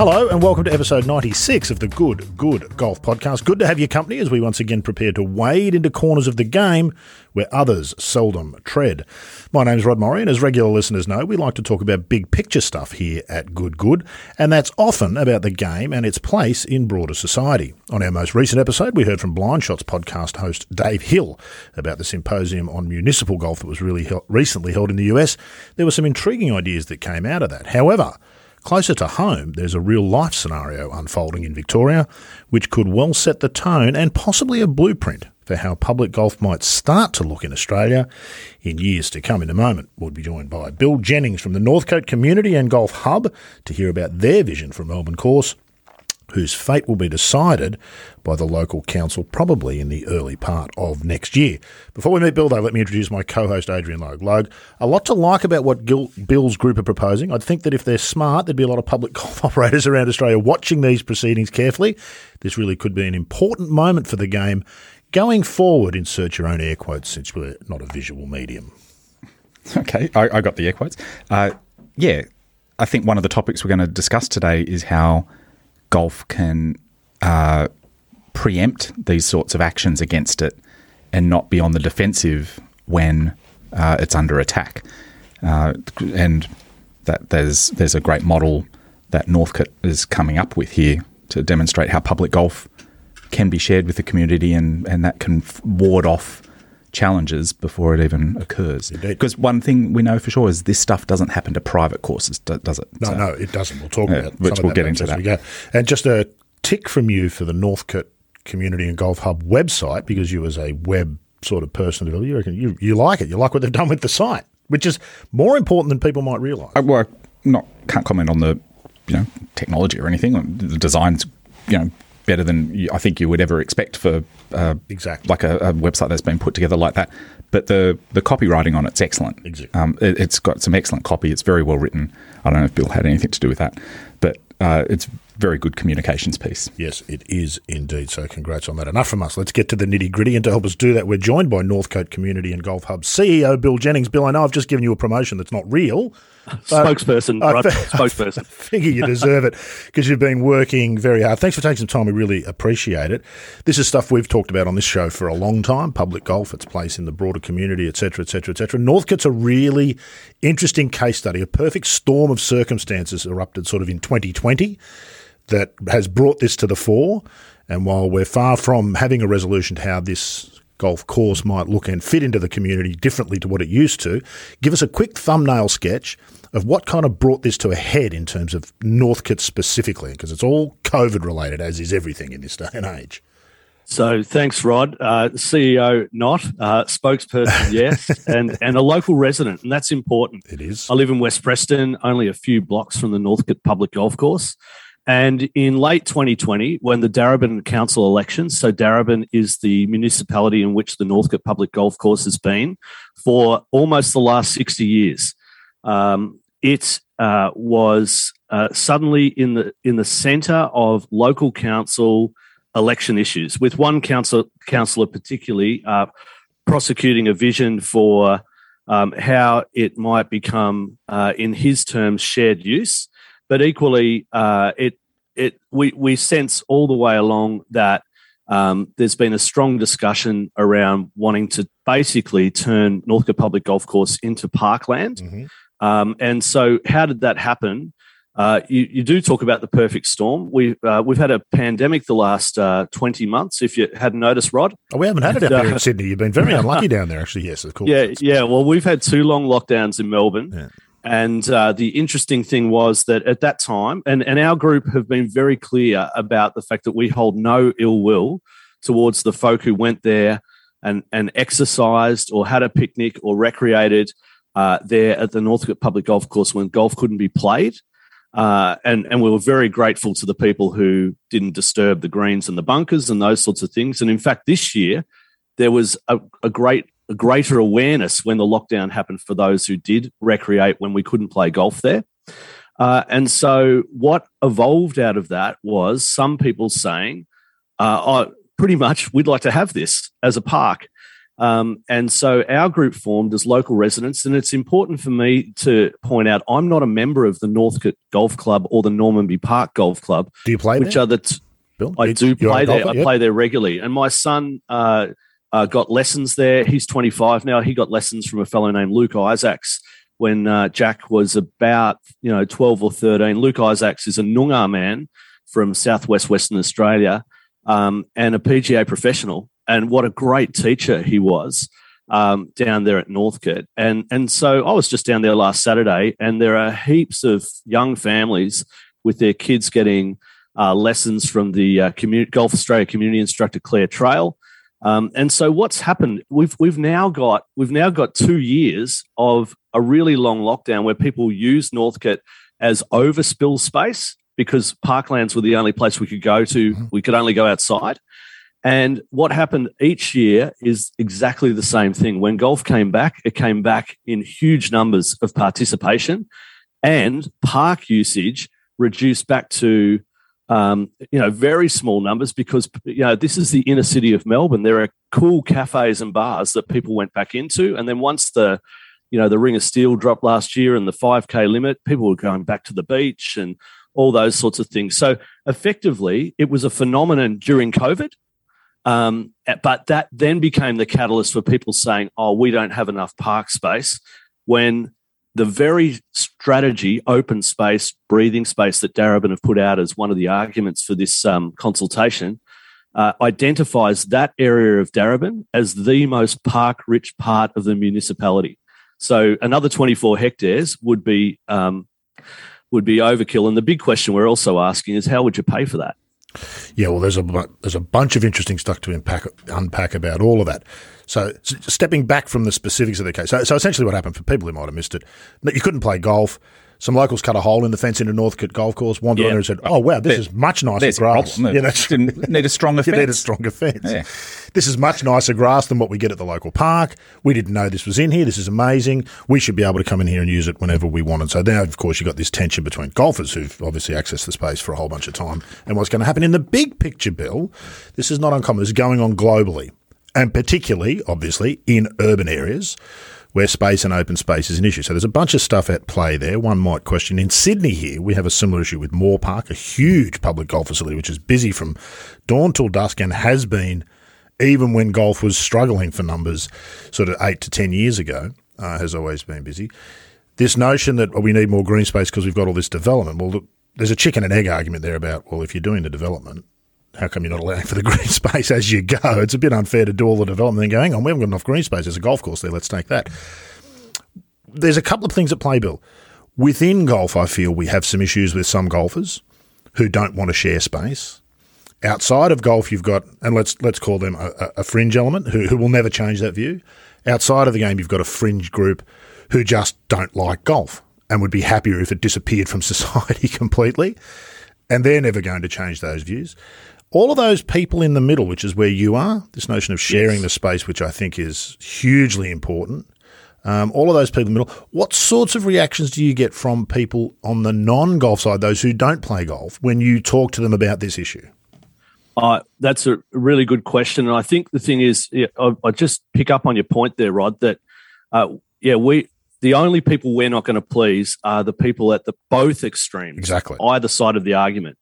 Hello and welcome to episode 96 of the Good Good Golf Podcast. Good to have your company as we once again prepare to wade into corners of the game where others seldom tread. My name's Rod Morri, and as regular listeners know, we like to talk about big picture stuff here at Good Good, and that's often about the game and its place in broader society. On our most recent episode, we heard from Blind Shots podcast host Dave Hill about the symposium on municipal golf that was really recently held in the US. There were some intriguing ideas that came out of that. However, Closer to home, there's a real life scenario unfolding in Victoria, which could well set the tone and possibly a blueprint for how public golf might start to look in Australia in years to come. In a moment, we'll be joined by Bill Jennings from the Northcote Community and Golf Hub to hear about their vision for Melbourne Course whose fate will be decided by the local council probably in the early part of next year. Before we meet Bill, though, let me introduce my co host, Adrian Logue. Logue, a lot to like about what Gil- Bill's group are proposing. I'd think that if they're smart, there'd be a lot of public golf operators around Australia watching these proceedings carefully. This really could be an important moment for the game going forward. Insert your own air quotes since we're not a visual medium. Okay, I, I got the air quotes. Uh, yeah, I think one of the topics we're going to discuss today is how golf can uh, preempt these sorts of actions against it and not be on the defensive when uh, it's under attack. Uh, and that there's there's a great model that Northcote is coming up with here to demonstrate how public golf can be shared with the community and, and that can ward off challenges before it even occurs. Indeed. Because one thing we know for sure is this stuff doesn't happen to private courses, does it? No, so, no, it doesn't. We'll talk yeah, about which we'll get into that. We go. And just a tick from you for the Northcote Community and Golf Hub website, because you as a web sort of person, you reckon you, you like it. You like what they've done with the site, which is more important than people might realise. I, well, I not can't comment on the you know technology or anything. The design's you know better than you, I think you would ever expect for uh, exactly like a, a, website that's been put together like that. But the the copywriting on it's excellent. Exactly. Um, it, has got some excellent copy. It's very well written. I don't know if Bill had anything to do with that, but uh, it's very good communications piece. Yes, it is indeed. So congrats on that. Enough from us. Let's get to the nitty gritty. And to help us do that, we're joined by Northcote Community and Golf Hub CEO Bill Jennings. Bill, I know I've just given you a promotion that's not real. Spokesperson, I, spokesperson. I figure you deserve it because you've been working very hard. Thanks for taking some time. We really appreciate it. This is stuff we've talked about on this show for a long time. Public golf, its place in the broader community, etc., etc., etc. Northcote's a really interesting case study. A perfect storm of circumstances erupted sort of in 2020 that has brought this to the fore. And while we're far from having a resolution to how this golf course might look and fit into the community differently to what it used to, give us a quick thumbnail sketch of what kind of brought this to a head in terms of Northcote specifically, because it's all COVID related, as is everything in this day and age. So thanks, Rod. Uh, CEO, not uh, spokesperson, yes, and and a local resident, and that's important. It is. I live in West Preston, only a few blocks from the Northcote Public Golf Course. And in late 2020, when the Darebin Council elections, so Darebin is the municipality in which the Northcote Public Golf Course has been for almost the last 60 years, um, it uh, was uh, suddenly in the in the centre of local council election issues, with one council councillor particularly uh, prosecuting a vision for um, how it might become, uh, in his terms, shared use but equally, uh, it it we we sense all the way along that um, there's been a strong discussion around wanting to basically turn Northcote Public Golf Course into parkland. Mm-hmm. Um, and so, how did that happen? Uh, you, you, do talk about the perfect storm. We, uh, we've had a pandemic the last uh, 20 months, if you hadn't noticed, Rod. Oh, we haven't had it up here in Sydney. You've been very unlucky down there, actually. Yes, of course. Yeah, yeah. Well, we've had two long lockdowns in Melbourne. Yeah. And uh, the interesting thing was that at that time, and, and our group have been very clear about the fact that we hold no ill will towards the folk who went there and, and exercised or had a picnic or recreated uh, there at the Northcote Public Golf Course when golf couldn't be played. Uh, and, and we were very grateful to the people who didn't disturb the greens and the bunkers and those sorts of things. And in fact, this year, there was a, a great a greater awareness when the lockdown happened for those who did recreate when we couldn't play golf there. Uh, and so, what evolved out of that was some people saying, uh, oh, pretty much, we'd like to have this as a park. Um, and so our group formed as local residents, and it's important for me to point out I'm not a member of the Northcote Golf Club or the Normanby Park Golf Club. Do you play which there? are the t- Bill? I do play there. golfer? I Yep. play there regularly, and my son uh, uh, got lessons there. He's 25 now. He got lessons from a fellow named Luke Isaacs when uh, Jack was about you know 12 or 13. Luke Isaacs is a Noongar man from southwest Western Australia um, and a PGA professional, and what a great teacher he was. Um, down there at Northcote, and and so I was just down there last Saturday, and there are heaps of young families with their kids getting uh, lessons from the uh, community, Golf Australia community instructor Claire Trail. Um, and so what's happened? We've we've now got we've now got two years of a really long lockdown where people use Northcote as overspill space because parklands were the only place we could go to. We could only go outside. And what happened each year is exactly the same thing. When golf came back, it came back in huge numbers of participation and park usage reduced back to um, you know very small numbers because you know this is the inner city of Melbourne. There are cool cafes and bars that people went back into, and then once the you know the Ring of Steel dropped last year and the 5k limit, people were going back to the beach and all those sorts of things. So effectively, it was a phenomenon during COVID. Um, but that then became the catalyst for people saying, "Oh, we don't have enough park space." When the very strategy, open space, breathing space that Darebin have put out as one of the arguments for this um, consultation, uh, identifies that area of Darebin as the most park-rich part of the municipality. So another 24 hectares would be um, would be overkill. And the big question we're also asking is, how would you pay for that? Yeah, well, there's a there's a bunch of interesting stuff to unpack, unpack about all of that. So, stepping back from the specifics of the case, so, so essentially, what happened for people who might have missed it, you couldn't play golf. Some locals cut a hole in the fence into Northcote Golf Course. Wandered Yeah. and said, "Oh wow, this There- is much nicer a grass. Yeah, that's Didn't need a stronger you need a stronger fence. Yeah. This is much nicer grass than what we get at the local park. We didn't know this was in here. This is amazing. We should be able to come in here and use it whenever we wanted. So now, of course, you've got this tension between golfers who've obviously accessed the space for a whole bunch of time and what's going to happen. In the big picture, Bill, this is not uncommon. This is going on globally and particularly, obviously, in urban areas where space and open space is an issue. So there's a bunch of stuff at play there. One might question in Sydney here, we have a similar issue with Moore Park, a huge public golf facility which is busy from dawn till dusk and has been even when golf was struggling for numbers sort of eight to 10 years ago, uh, has always been busy. This notion that oh, we need more green space because we've got all this development. Well, look, there's a chicken and egg argument there about, well, if you're doing the development, how come you're not allowing for the green space as you go? It's a bit unfair to do all the development and go, hang on, we haven't got enough green space. There's a golf course there. Let's take that. There's a couple of things at play, Bill. Within golf, I feel we have some issues with some golfers who don't want to share space. Outside of golf, you've got, and let's let's call them a, a- fringe element who, who will never change that view. Outside of the game, you've got a fringe group who just don't like golf and would be happier if it disappeared from society completely and they're never going to change those views. All of those people in the middle, which is where you are, this notion of sharing the space, which I think is hugely important. Um, all of those people in the middle. What sorts of reactions do you get from people on the non-golf side, those who don't play golf, when you talk to them about this issue? Uh, that's a really good question, and I think the thing is, yeah, I, I just pick up on your point there, Rod. That uh, yeah, we the only people we're not going to please are the people at the both extremes, Exactly. either side of the argument.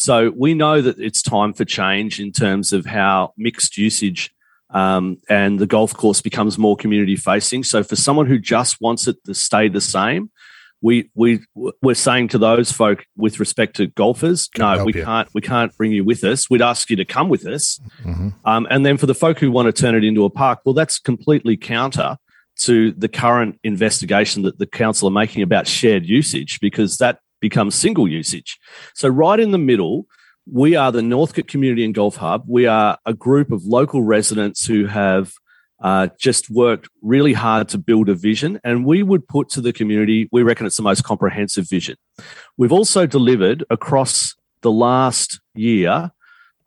So we know that it's time for change in terms of how mixed usage um, and the golf course becomes more community facing. So for someone who just wants it to stay the same, we we we're saying to those folk with respect to golfers, Can't no, we you. can't we can't bring you with us. We'd ask you to come with us. Mm-hmm. Um, and then for the folk who want to turn it into a park, well, that's completely counter to the current investigation that the council are making about shared usage because that becomes single usage. So right in the middle, we are the Northcote Community and Golf Hub. We are a group of local residents who have uh, just worked really hard to build a vision, and we would put to the community, we reckon it's the most comprehensive vision. We've also delivered across the last year,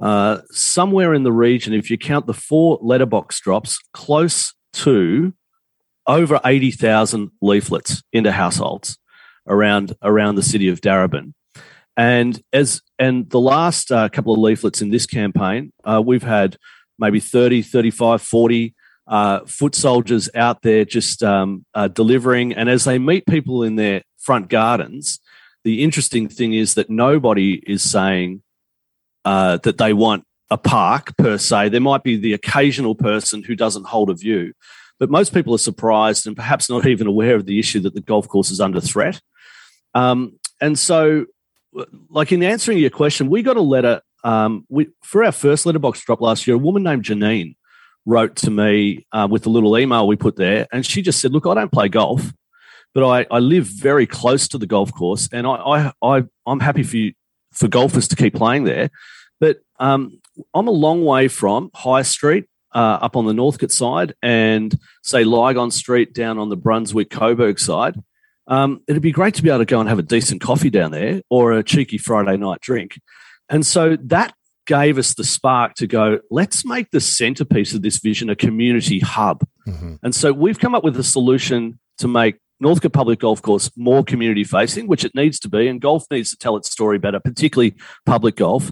uh, somewhere in the region, if you count the four letterbox drops, close to over 80,000 leaflets into households around around the city of Darebin. And as and the last uh, couple of leaflets in this campaign, uh, we've had maybe 30, 35, 40 uh, foot soldiers out there just um, uh, delivering. And as they meet people in their front gardens, the interesting thing is that nobody is saying uh, that they want a park per se. There might be the occasional person who doesn't hold a view, but most people are surprised and perhaps not even aware of the issue that the golf course is under threat. Um, and so, like in answering your question, we got a letter um, we, for our first letterbox drop last year. A woman named Janine wrote to me uh, with a little email we put there, and she just said, "Look, I don't play golf, but I, I live very close to the golf course, and I, I, I am happy for you for golfers to keep playing there, but um, I'm a long way from High Street." Uh, up on the Northcote side and say Lygon Street down on the Brunswick Coburg side, um, it'd be great to be able to go and have a decent coffee down there or a cheeky Friday night drink. And so that gave us the spark to go, let's make the centerpiece of this vision a community hub. Mm-hmm. And so we've come up with a solution to make Northcote Public Golf Course more community facing, which it needs to be, and golf needs to tell its story better, particularly public golf.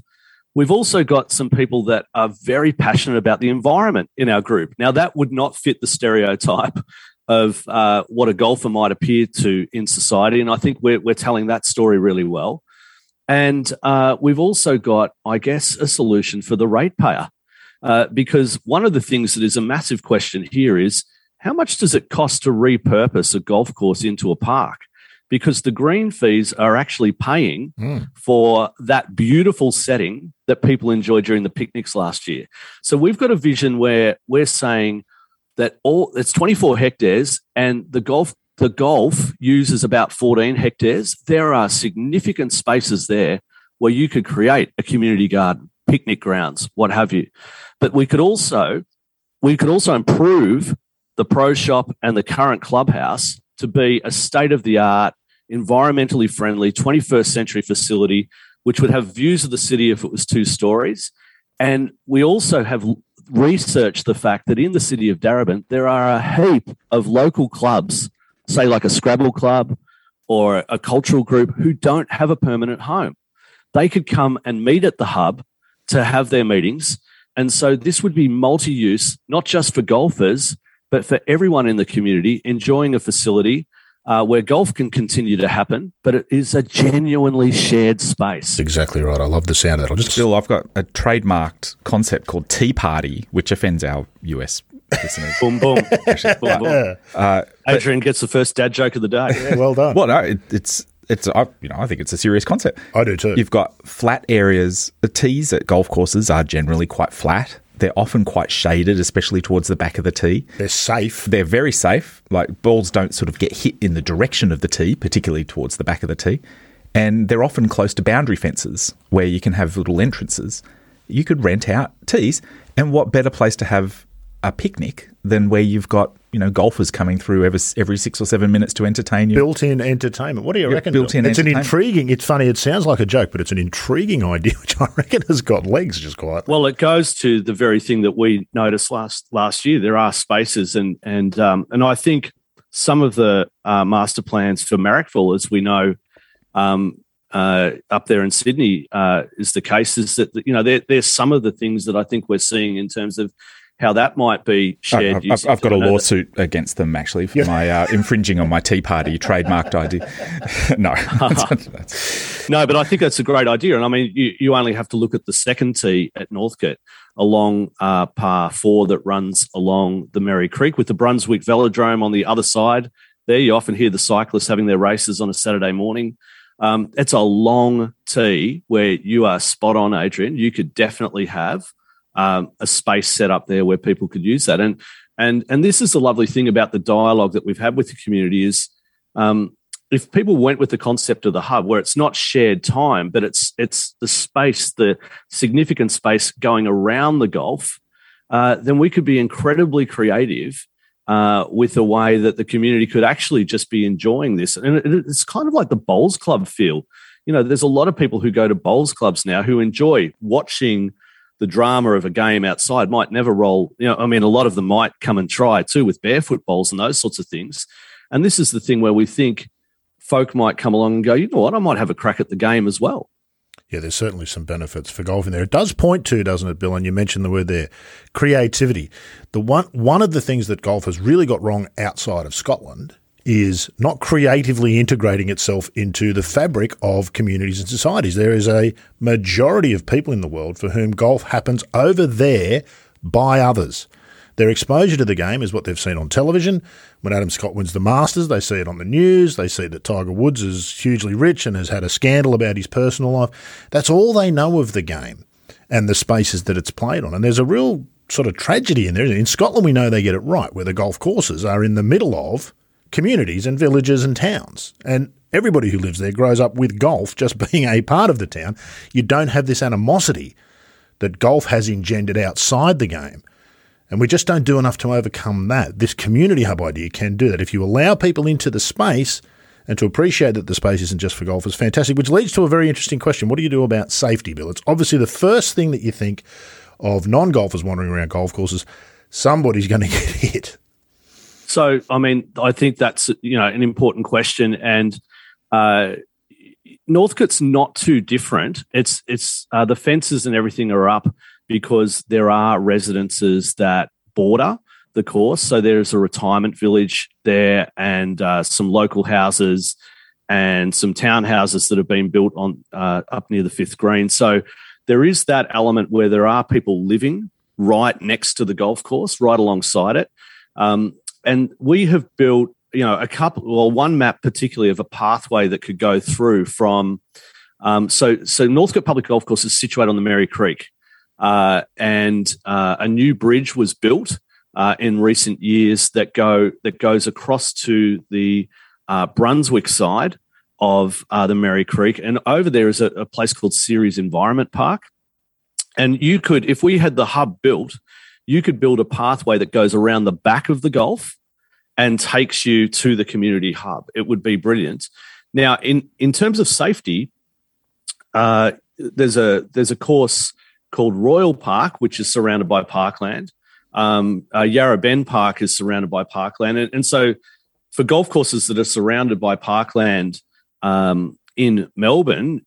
We've also got some people that are very passionate about the environment in our group. Now, that would not fit the stereotype of uh, what a golfer might appear to in society. And I think we're, we're telling that story really well. And uh, we've also got, I guess, a solution for the ratepayer. Uh, because one of the things that is a massive question here is how much does it cost to repurpose a golf course into a park? Because the green fees are actually paying mm. for that beautiful setting that people enjoyed during the picnics last year. So we've got a vision where we're saying that all it's 24 hectares and the golf the golf uses about 14 hectares. There are significant spaces there where you could create a community garden, picnic grounds, what have you. But we could also we could also improve the pro shop and the current clubhouse to be a state of the art, environmentally friendly 21st century facility which would have views of the city if it was two stories. And we also have researched the fact that in the city of Darebin, there are a heap of local clubs say like a Scrabble club or a cultural group who don't have a permanent home. They could come and meet at the hub to have their meetings. And so this would be multi use, not just for golfers, but for everyone in the community enjoying a facility uh, where golf can continue to happen, but it is a genuinely shared space. exactly right. I love the sound of that. I'll just Bill, I've got a trademarked concept called Tea Party, which offends our US boom, boom. boom, boom. Uh, Adrian gets the first dad joke of the day. Yeah, well done. well, no, it, it's it's I, you know I think it's a serious concept. I do too. You've got flat areas. The tees at golf courses are generally quite flat. They're often quite shaded, especially towards the back of the tee. They're safe. They're very safe. Like balls don't sort of get hit in the direction of the tee, particularly towards the back of the tee. And they're often close to boundary fences where you can have little entrances. You could rent out tees. And what better place to have a picnic than where you've got you know golfers coming through every, every six or seven minutes to entertain you. Built-in entertainment. What do you yeah, reckon? Built-in. It's an intriguing. It's funny. It sounds like a joke, but it's an intriguing idea, which I reckon has got legs. Just quite. Well, it goes to the very thing that we noticed last last year. There are spaces, and and um, and I think some of the uh, master plans for Marrickville, as we know. Um, uh, up there in Sydney uh, is the case is that you know there, there's some of the things that I think we're seeing in terms of how that might be shared. I've, I've got a lawsuit that. against them actually for my uh, infringing on my Tea Party trademarked idea. no, no, but I think that's a great idea. And I mean, you, you only have to look at the second tee at Northcote along uh, par four that runs along the Merri Creek with the Brunswick Velodrome on the other side. There, you often hear the cyclists having their races on a Saturday morning. Um, it's a long tee where you are spot on, Adrian. You could definitely have um, a space set up there where people could use that. And and and this is the lovely thing about the dialogue that we've had with the community is um, if people went with the concept of the hub where it's not shared time but it's it's the space the significant space going around the golf uh, then we could be incredibly creative uh, with a way that the community could actually just be enjoying this and it, it's kind of like the bowls club feel you know there's a lot of people who go to bowls clubs now who enjoy watching the drama of a game outside might never roll. You know, I mean, a lot of them might come and try too with barefoot balls and those sorts of things. And this is the thing where we think folk might come along and go, you know what, I might have a crack at the game as well. Yeah, there's certainly some benefits for golf in there. It does point to, doesn't it, Bill? And you mentioned the word there, creativity. The one one of the things that golf has really got wrong outside of Scotland is not creatively integrating itself into the fabric of communities and societies. There is a majority of people in the world for whom golf happens over there by others. Their exposure to the game is what they've seen on television. When Adam Scott wins the Masters, they see it on the news. They see that Tiger Woods is hugely rich and has had a scandal about his personal life. That's all they know of the game and the spaces that it's played on. And there's a real sort of tragedy in there. In Scotland, we know they get it right, where the golf courses are in the middle of communities and villages and towns. And everybody who lives there grows up with golf just being a part of the town. You don't have this animosity that golf has engendered outside the game. And we just don't do enough to overcome that. This community hub idea can do that. If you allow people into the space and to appreciate that the space isn't just for golfers, fantastic, which leads to a very interesting question. What do you do about safety, Bill? It's obviously the first thing that you think of non golfers wandering around golf courses. Somebody's going to get hit. So, I mean, I think that's you know an important question, and uh, Northcote's not too different. It's it's uh, the fences and everything are up because there are residences that border the course. So there's a retirement village there, and uh, some local houses, and some townhouses that have been built on uh, up near the fifth green. So there is that element where there are people living right next to the golf course, right alongside it. Um, and we have built you know a couple well one map particularly of a pathway that could go through from um, so so Northcote Public Golf Course is situated on the Merri Creek, uh, and uh, a new bridge was built uh, in recent years that go that goes across to the uh, Brunswick side of uh, the Merri Creek, and over there is a, a place called Ceres Environment Park, and you could if we had the hub built you could build a pathway that goes around the back of the golf and takes you to the community hub. It would be brilliant. Now, in in terms of safety, uh, there's a there's a course called Royal Park, which is surrounded by parkland. Um, uh, Yarra Bend Park is surrounded by parkland, and, and, so for golf courses that are surrounded by parkland um, in Melbourne,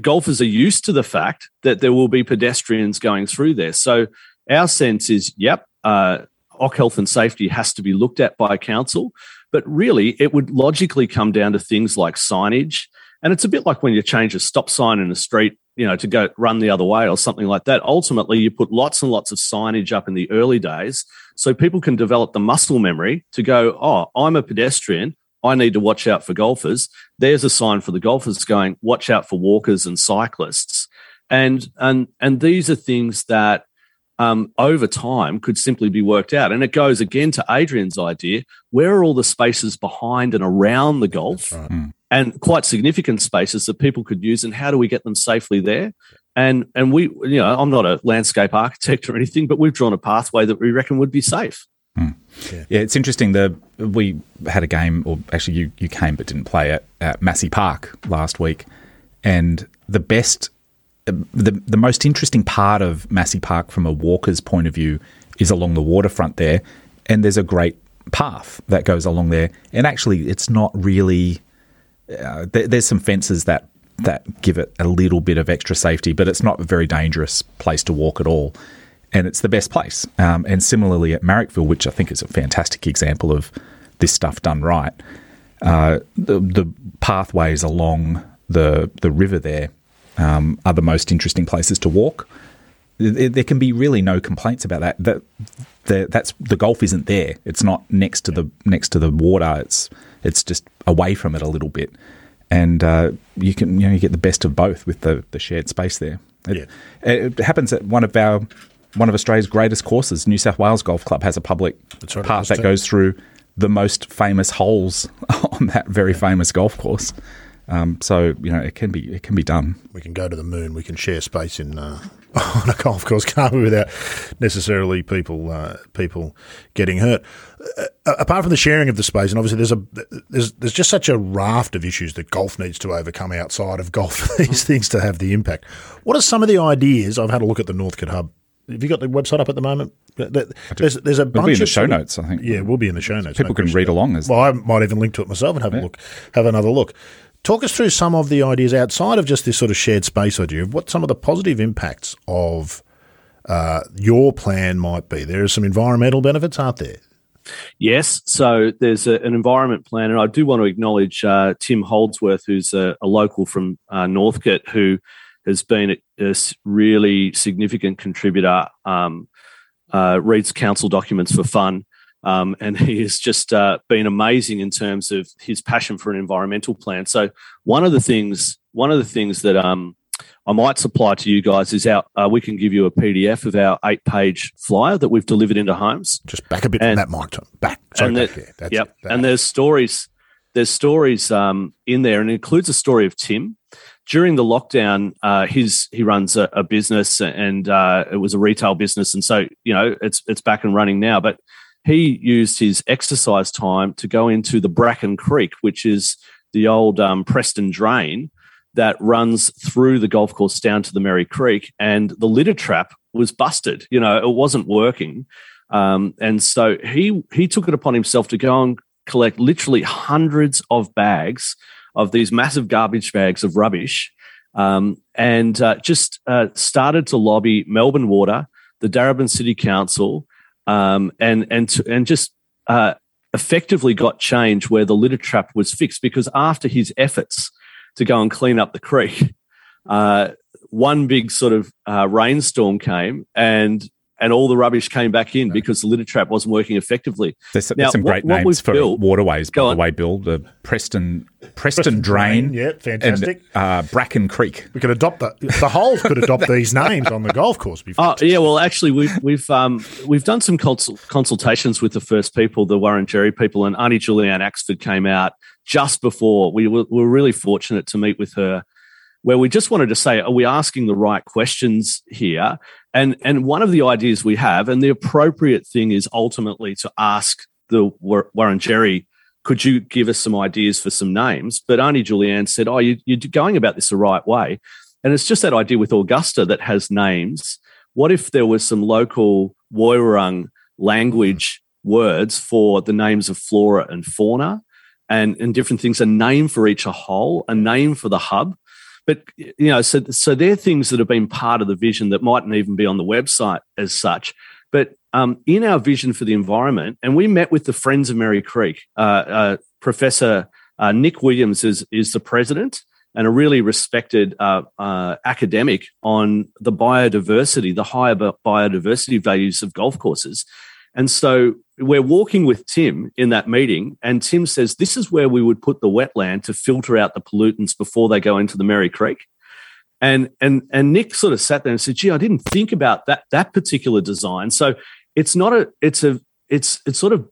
golfers are used to the fact that there will be pedestrians going through there. So our sense is, yep, uh, OC health and safety has to be looked at by council, but really it would logically come down to things like signage. And it's a bit like when you change a stop sign in a street, you know, to go run the other way or something like that. Ultimately, you put lots and lots of signage up in the early days so people can develop the muscle memory to go, oh, I'm a pedestrian. I need to watch out for golfers. There's a sign for the golfers going, watch out for walkers and cyclists. And and and these are things that um, over time could simply be worked out. And it goes again to Adrian's idea where are all the spaces behind and around the golf right. Hmm. and quite significant spaces that people could use, and how do we get them safely there? And and we, you know, I'm not a landscape architect or anything, but we've drawn a pathway that we reckon would be safe. Hmm. Yeah. yeah. it's interesting. The we had a game, or actually, you you came but didn't play at, at Massey Park last week, and the best the the most interesting part of Massey Park from a walker's point of view is along the waterfront there, and there's a great path that goes along there. And actually, it's not really. Uh, there, there's some fences that that give it a little bit of extra safety, but it's not a very dangerous place to walk at all. And it's the best place. Um, and similarly at Marrickville, which I think is a fantastic example of this stuff done right, uh, the, the pathways along the the river there um, are the most interesting places to walk. There, can be really no complaints about that. That the, that's the golf isn't there. It's not next to the next to the water. It's it's just away from it a little bit, and uh, you can you know you get the best of both with the, the shared space there. It, yeah. it happens at one of our one of Australia's greatest courses. New South Wales Golf Club has a public right, path that goes through the most famous holes on that very famous golf course. Um, so you know it can be it can be done. We can go to the moon. We can share space in uh, on a golf course, can't we? Without necessarily people uh, people getting hurt. Uh, apart from the sharing of the space, and obviously there's a there's there's just such a raft of issues that golf needs to overcome outside of golf for these things to have the impact. What are some of the ideas? I've had a look at the Northcote Hub. Have you got the website up at the moment? There's, there's a bunch be in the of show notes. I think. Yeah, we'll be in the show notes. People no can read along. As well, I might even link to it myself and have yeah. a look, have another look Talk us through some of the ideas outside of just this sort of shared space idea of what some of the positive impacts of uh, your plan might be. There are some environmental benefits, aren't there? Yes, so there's a, an environment plan, and I do want to acknowledge uh, Tim Holdsworth, who's a, a local from uh, Northcote, who has been a, a really significant contributor. Um, uh, reads council documents for fun, um, and he has just uh, been amazing in terms of his passion for an environmental plan. So one of the things, one of the things that um, I might supply to you guys is our. Uh, we can give you a PDF of our eight-page flyer that we've delivered into homes. Just back a bit and, from that mic, Tom. Back. Sorry, and back there, yep. It, and there's stories. There's stories um, in there, and it includes a story of Tim. During the lockdown, uh, his he runs a, a business, and uh, it was a retail business, and so you know it's it's back and running now. But he used his exercise time to go into the Bracken Creek, which is the old um, Preston drain that runs through the golf course down to the Merri Creek, and the litter trap was busted. You know, it wasn't working, um, and so he he took it upon himself to go and collect literally hundreds of bags of these massive garbage bags of rubbish, um, and uh, just uh, started to lobby Melbourne Water, the Darebin City Council, um, and and and just uh, effectively got change where the litter trap was fixed because after his efforts to go and clean up the creek, uh, one big sort of uh, rainstorm came and and all the rubbish came back in because the litter trap wasn't working effectively. There's, now, there's some great what, names for built, waterways, by the way, Bill. The Preston Preston, Preston Drain, Drain, yeah, fantastic. And, uh, Bracken Creek. We could adopt the the holes could adopt these names on the golf course. Before. Oh yeah, well actually we've we've um, we've done some consultations with the first people, the Wurundjeri people, and Auntie Julianne Axford came out just before. We were, we were really fortunate to meet with her where we just wanted to say, are we asking the right questions here? And and one of the ideas we have, and the appropriate thing is ultimately to ask the Wurundjeri, could you give us some ideas for some names? But Auntie Julianne said, oh, you, you're going about this the right way. And it's just that idea with Augusta that has names. What if there was some local Woiwurrung language words for the names of flora and fauna and, and different things, a name for each a hole, a name for the hub, but you know, so so they're things that have been part of the vision that mightn't even be on the website as such. But um, in our vision for the environment, and we met with the Friends of Merri Creek. Uh, uh, Professor uh, Nick Williams is is the president and a really respected uh, uh, academic on the biodiversity, the higher biodiversity values of golf courses. And so we're walking with Tim in that meeting, and Tim says, This is where we would put the wetland to filter out the pollutants before they go into the Merri Creek. And and and Nick sort of sat there and said, Gee, I didn't think about that that particular design. So it's not a it's a it's it sort of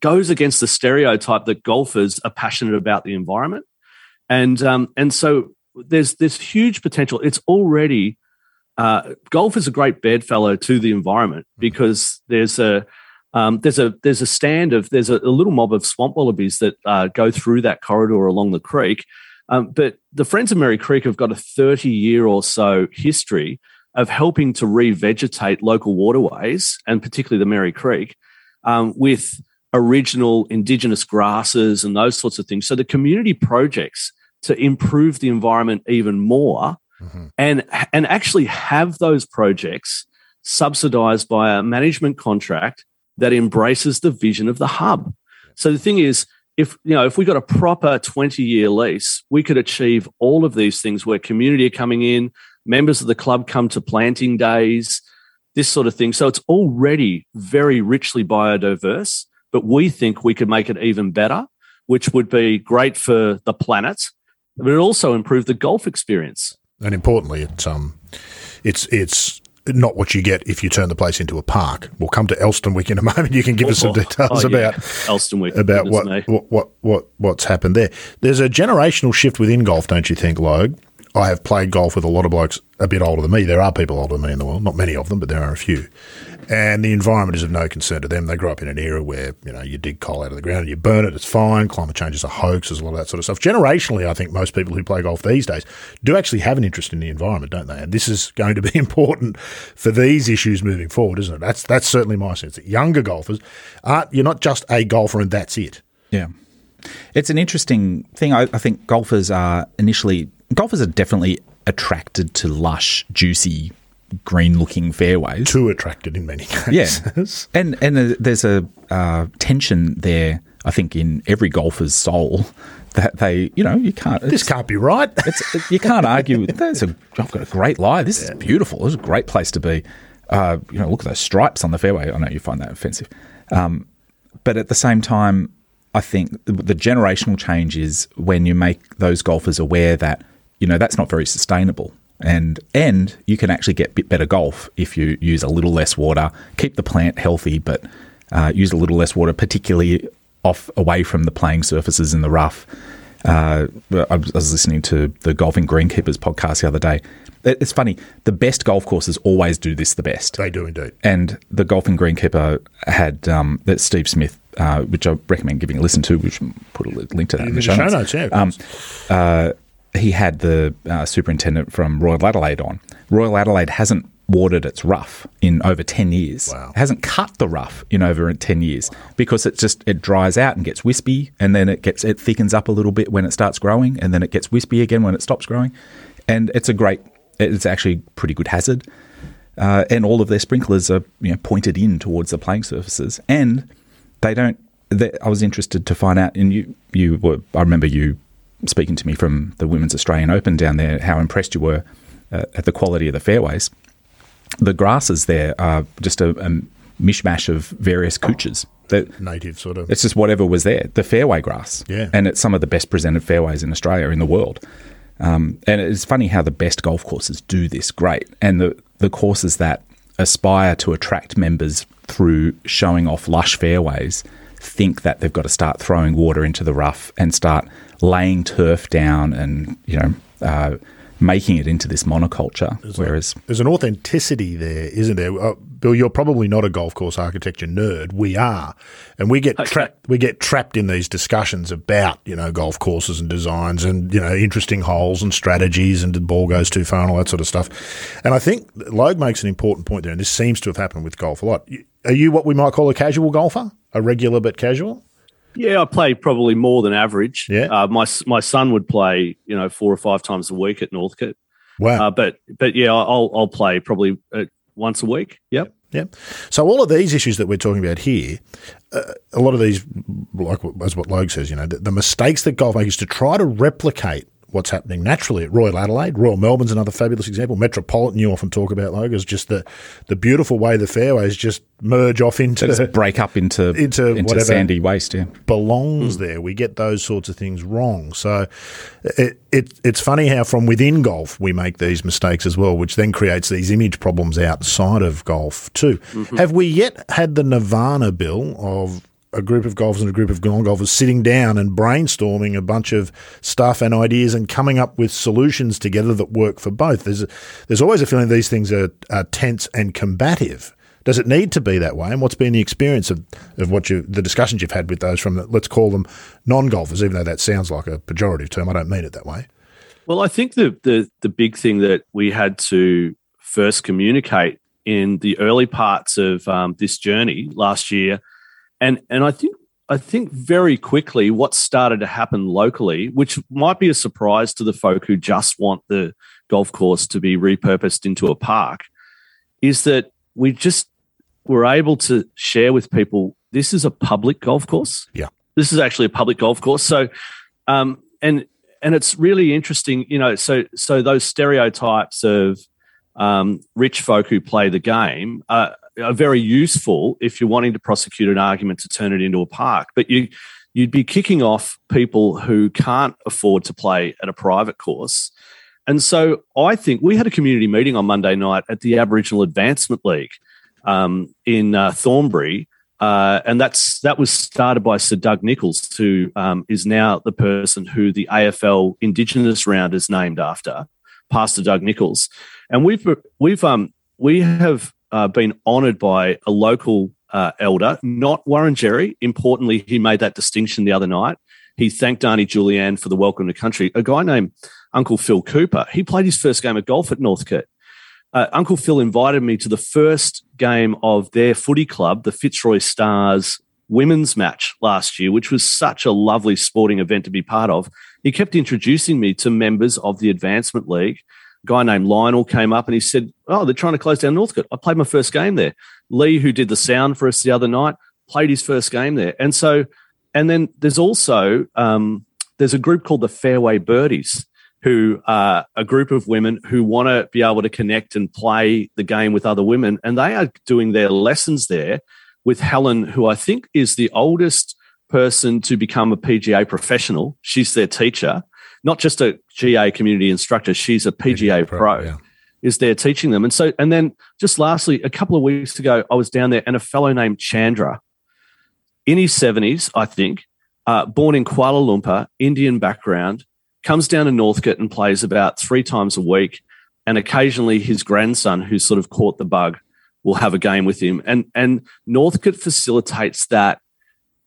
goes against the stereotype that golfers are passionate about the environment. And um, and so there's this huge potential. It's already uh, golf is a great bedfellow to the environment because there's a um, there's a there's a stand of there's a, a little mob of swamp wallabies that uh, go through that corridor along the creek. Um, but the Friends of Merri Creek have got a 30 year or so history of helping to revegetate local waterways and particularly the Merri Creek um, with original indigenous grasses and those sorts of things. So the community projects to improve the environment even more mm-hmm. and and actually have those projects subsidized by a management contract that embraces the vision of the hub. So the thing is, if you know, if we got a proper 20 year lease, we could achieve all of these things where community are coming in, members of the club come to planting days, this sort of thing. So it's already very richly biodiverse, but we think we could make it even better, which would be great for the planet, but it also improve the golf experience. And importantly, it's um, it's it's not what you get if you turn the place into a park. We'll come to Elsternwick in a moment. You can give us some oh, details oh, yeah. about Elsternwick about what, what, what what what's happened there. There's a generational shift within golf, don't you think, Logue? I have played golf with a lot of blokes a bit older than me. There are people older than me in the world, not many of them, but there are a few and the environment is of no concern to them. They grew up in an era where you know you dig coal out of the ground and you burn it. It's fine. Climate change is a hoax. There's a lot of that sort of stuff. Generationally, I think most people who play golf these days do actually have an interest in the environment, don't they? And this is going to be important for these issues moving forward, isn't it? That's that's certainly my sense. That younger golfers aren't. You're not just a golfer and that's it. Yeah. It's an interesting thing. I, I think golfers are initially golfers are definitely attracted to lush, juicy, green-looking fairways. Too attracted in many cases. Yeah, and and there's a uh, tension there. I think in every golfer's soul that they, you know, you can't. This can't be right. It's you can't argue. There's a, I've got a great lie. This is beautiful. This is a great place to be. Uh, you know, look at those stripes on the fairway. I know you find that offensive, um, but at the same time, I think the, the generational change is when you make those golfers aware that you know that's not very sustainable. And and you can actually get bit better golf if you use a little less water, keep the plant healthy, but uh, use a little less water, particularly off away from the playing surfaces in the rough. Uh, I was listening to the Golfing Greenkeepers podcast the other day. It's funny. The best golf courses always do this the best. They do indeed. And the Golfing Greenkeeper had um, that Steve Smith, uh, which I recommend giving a listen to. Should put a link to that in, In the show notes. notes, yeah. Um, uh, he had the uh, superintendent from Royal Adelaide on. Royal Adelaide hasn't watered its rough in over 10 years. Wow. Hasn't cut the rough in over 10 years because it just it dries out and gets wispy and then it gets it thickens up a little bit when it starts growing and then it gets wispy again when it stops growing. And it's a great it's actually pretty good hazard. Uh, and all of their sprinklers are you know pointed in towards the playing surfaces and they don't they, I was interested to find out and you you were I remember you speaking to me from the Women's Australian Open down there how impressed you were uh, at the quality of the fairways the grasses there are just a, a mishmash of various cooches. That Native sort of. it's just whatever was there. The fairway grass, Yeah. and it's some of the best presented fairways in Australia in the world. Um, and it's funny how the best golf courses do this great, and the the courses that aspire to attract members through showing off lush fairways think that they've got to start throwing water into the rough and start laying turf down and you know uh, making it into this monoculture. Whereas There's an authenticity there, isn't there? Uh, Bill, you're probably not a golf course architecture nerd. We are, and we get trapped. We get trapped in these discussions about you know golf courses and designs and you know interesting holes and strategies and the ball goes too far and all that sort of stuff. And I think Logue makes an important point there, and this seems to have happened with golf a lot. Are you what we might call a casual golfer, a regular but casual? Yeah, I play probably more than average. Yeah. uh, my my son would play, you know, four or five times a week at Northcote. Wow. Uh, but but yeah, I'll I'll play probably uh, once a week. Yep. Yep. So all of these issues that we're talking about here, uh, a lot of these, like as what Logue says, you know, the, the mistakes that golf make is to try to replicate what's happening naturally at Royal Adelaide. Royal Melbourne's another fabulous example. Metropolitan, you often talk about, Logue, is just the, the beautiful way the fairways just merge off into just break up into Into whatever- sandy waste. Yeah. belongs hmm. there. We get those sorts of things wrong. So it, it it's funny how from within golf we make these mistakes as well, which then creates these image problems outside of golf too. Mm-hmm. Have we yet had the nirvana bill of a group of golfers and a group of non-golfers sitting down and brainstorming a bunch of stuff and ideas and coming up with solutions together that work for both? There's a, there's always a feeling these things are, are tense and combative. Does it need to be that way? And what's been the experience of, of what you the discussions you've had with those from the, let's call them non golfers, even though that sounds like a pejorative term. I don't mean it that way. Well, I think the the the big thing that we had to first communicate in the early parts of um, this journey last year, and and I think I think very quickly what started to happen locally, which might be a surprise to the folk who just want the golf course to be repurposed into a park, is that we just were able to share with people this is a public golf course. Yeah. This is actually a public golf course. So, um, and and it's really interesting, you know. So so those stereotypes of um, rich folk who play the game are, are very useful if you're wanting to prosecute an argument to turn it into a park. But you you'd be kicking off people who can't afford to play at a private course. And so I think we had a community meeting on Monday night at the Aboriginal Advancement League um, in uh, Thornbury. Uh, and that's that was started by Sir Doug Nicholls, who um, is now the person who the AFL Indigenous round is named after, Pastor Doug Nicholls. And we've we've um, we have uh, been honoured by a local uh, elder, not Wurundjeri. Importantly, he made that distinction the other night. He thanked Auntie Julianne for the welcome to country. A guy named Uncle Phil Cooper. He played his first game of golf at Northcote. Uh, Uncle Phil invited me to the first game of their footy club, the Fitzroy Stars women's match last year, which was such a lovely sporting event to be part of, he kept introducing me to members of the Advancement League. Guy named Lionel came up and he said, Oh, they're trying to close down Northcote. I played my first game there. Lee, who did the sound for us the other night, played his first game there. And so, and then there's also um, there's a group called the Fairway Birdies, who are a group of women who want to be able to connect and play the game with other women, and they are doing their lessons there with Helen, who I think is the oldest person to become a PGA professional. She's their teacher, not just a GA community instructor. She's a PGA, PGA pro. pro yeah. Is there teaching them, and so and then just lastly, a couple of weeks ago, I was down there, and a fellow named Chandra, in his seventies, I think, uh, born in Kuala Lumpur, Indian background, comes down to Northcote and plays about three times a week. And occasionally his grandson, who's sort of caught the bug, will have a game with him. And and Northcote facilitates that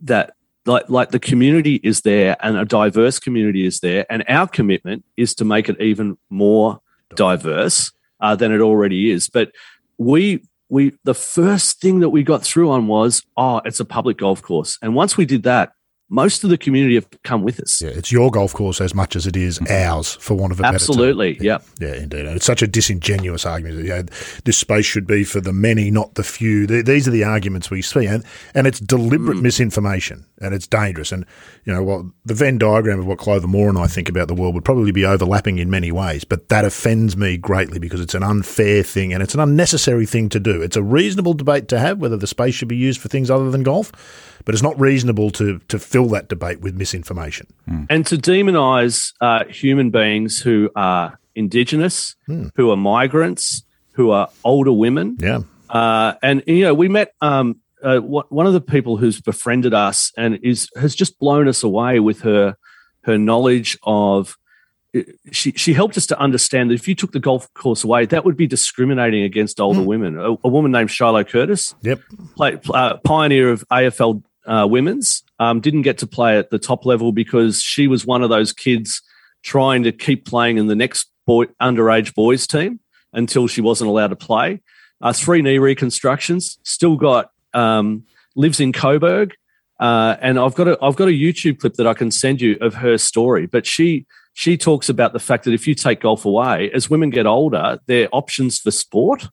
that like like the community is there and a diverse community is there. And our commitment is to make it even more diverse uh, than it already is. But we we the first thing that we got through on was, oh, it's a public golf course. And once we did that, most of the community have come with us. Yeah, it's your golf course as much as it is ours, for want of a Absolutely, better term. yeah. Yeah, indeed. And it's such a disingenuous argument. You know, this space should be for the many, not the few. These are the arguments we see. And, and it's deliberate mm. misinformation and it's dangerous. And, you know, what the Venn diagram of what Clover Moore and I think about the world would probably be overlapping in many ways. But that offends me greatly because it's an unfair thing and it's an unnecessary thing to do. It's a reasonable debate to have whether the space should be used for things other than golf but it's not reasonable to to fill that debate with misinformation mm. and to demonise uh, human beings who are indigenous, mm. who are migrants, who are older women. Yeah, uh, and you know we met. Um, uh, one of the people who's befriended us and is has just blown us away with her her knowledge of she she helped us to understand that if you took the golf course away, that would be discriminating against older mm. women. A, a, woman named Shiloh Curtis, yep, play, uh, pioneer of AFL uh, women's. Um, didn't get to play at the top level because she was one of those kids trying to keep playing in the next boy, underage boys team until she wasn't allowed to play. Uh, three knee reconstructions. Still got um, lives in Coburg, uh, and I've got a I've got a YouTube clip that I can send you of her story. But she she talks about the fact that if you take golf away, as women get older, their options for sport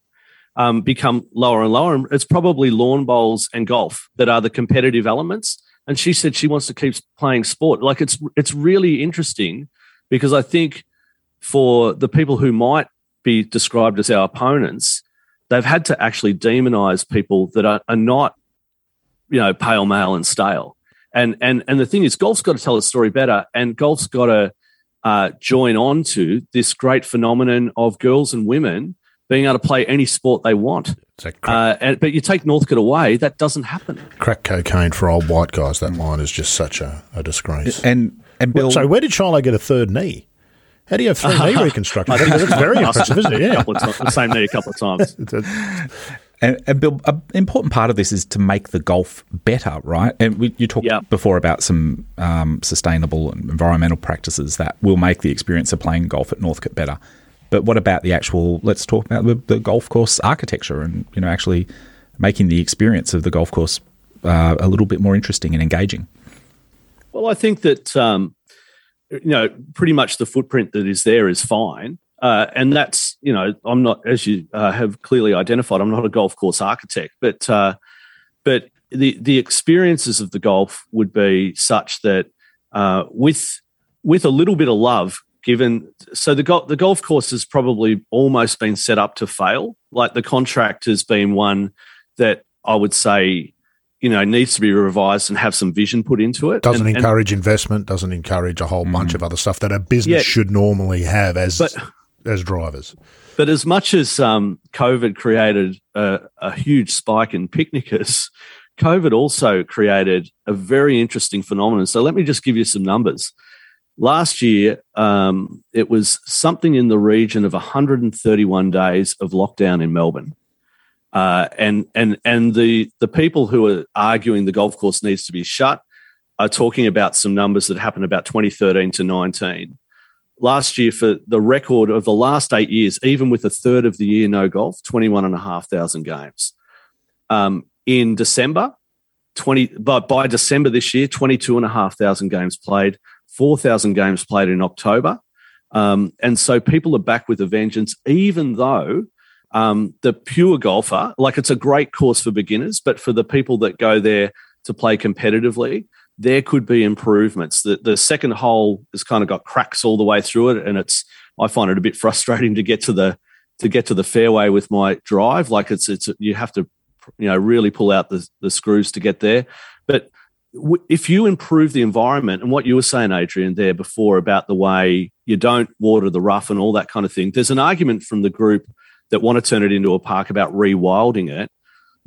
um, become lower and lower. And it's probably lawn bowls and golf that are the competitive elements. And she said she wants to keep playing sport. Like it's it's really interesting because I think for the people who might be described as our opponents, they've had to actually demonize people that are, are not, you know, pale male and stale. And and and the thing is, golf's got to tell a story better, and golf's got to uh, join on to this great phenomenon of girls and women being able to play any sport they want. Uh, and, but you take Northcote away, that doesn't happen. Crack cocaine for old white guys. That line is just such a, a disgrace. And and Bill, so where did Shiloh get a third knee? How do you have three knee reconstructions? That's very impressive, isn't it? Yeah, the same knee a couple of times. And, and, Bill, an important part of this is to make the golf better, right? And we, you talked yep. before about some um, sustainable and environmental practices that will make the experience of playing golf at Northcote better. But what about the actual? Let's talk about the, the golf course architecture and you know actually making the experience of the golf course uh, a little bit more interesting and engaging. Well, I think that um, you know pretty much the footprint that is there is fine. Uh, and that's you know I'm not as you uh, have clearly identified I'm not a golf course architect but uh, but the the experiences of the golf would be such that uh, with with a little bit of love given so the go- the golf course has probably almost been set up to fail. Like the contract has been one that I would say you know needs to be revised and have some vision put into it. Doesn't and, encourage and, investment. Doesn't encourage a whole mm. bunch of other stuff that a business yeah, should normally have as but, as drivers. But as much as um, COVID created a, a huge spike in picnickers, COVID also created a very interesting phenomenon. So let me just give you some numbers. Last year, um, it was something in the region of 131 days of lockdown in Melbourne. Uh, and and and the the people who are arguing the golf course needs to be shut are talking about some numbers that happened about 2013 to 19. Last year, for the record of the last eight years, even with a third of the year no golf, 21 and a half thousand games. Um, in December, 20, but by December this year, 22,500 games played, 4,000 games played in October. Um, and so people are back with a vengeance, even though um, the pure golfer, like it's a great course for beginners, but for the people that go there to play competitively, there could be improvements. The, the second hole has kind of got cracks all the way through it, and it's I find it a bit frustrating to get to the to get to the fairway with my drive. Like it's it's you have to you know really pull out the the screws to get there. If you improve the environment and what you were saying, Adrian, there before about the way you don't water the rough and all that kind of thing, there's an argument from the group that want to turn it into a park about rewilding it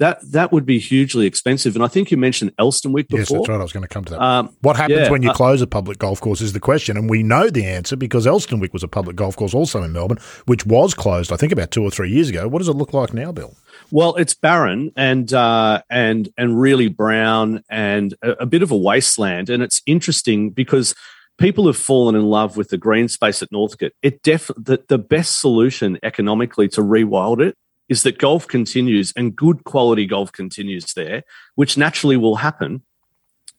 that that would be hugely expensive. And I think you mentioned Elsternwick before. Yes, that's right. I was going to come to that. Um, what happens yeah, when you uh, close a public golf course is the question, and we know the answer because Elsternwick was a public golf course also in Melbourne, which was closed, I think, about two or three years ago. What does it look like now, Bill? Well, it's barren and uh, and and really brown and a, a bit of a wasteland. And it's interesting because people have fallen in love with the green space at Northcote. It def the, the best solution economically to rewild it is that golf continues and good quality golf continues there, which naturally will happen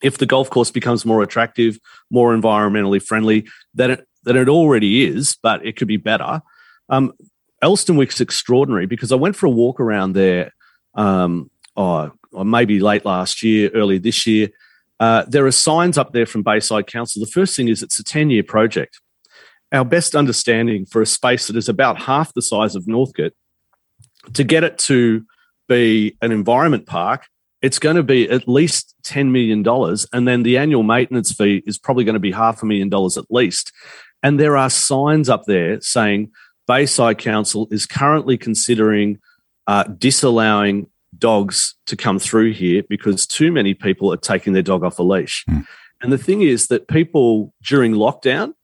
if the golf course becomes more attractive, more environmentally friendly than it than it already is, but it could be better. Um, Elsternwick's extraordinary because I went for a walk around there, um, oh, maybe late last year, early this year. Uh, there are signs up there from Bayside Council. The first thing is it's a 10 year project. Our best understanding for a space that is about half the size of Northcote to get it to be an environment park, it's going to be at least $10 million. And then the annual maintenance fee is probably going to be half a million dollars at least. And there are signs up there saying Bayside Council is currently considering uh, disallowing dogs to come through here because too many people are taking their dog off a leash. Mm. And the thing is that people during lockdown,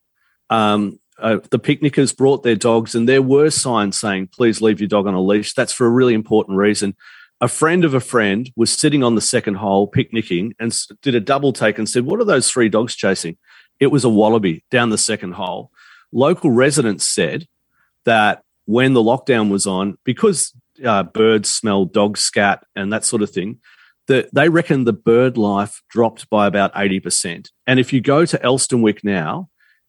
um, uh, the picnickers brought their dogs, and there were signs saying, please leave your dog on a leash. That's for a really important reason. A friend of a friend was sitting on the second hole picnicking and did a double take and said, What are those three dogs chasing? It was a wallaby down the second hole. Local residents said that when the lockdown was on, because uh, birds smell dog scat and that sort of thing, that they reckon the bird life dropped by about 80%. And if you go to Elsternwick now,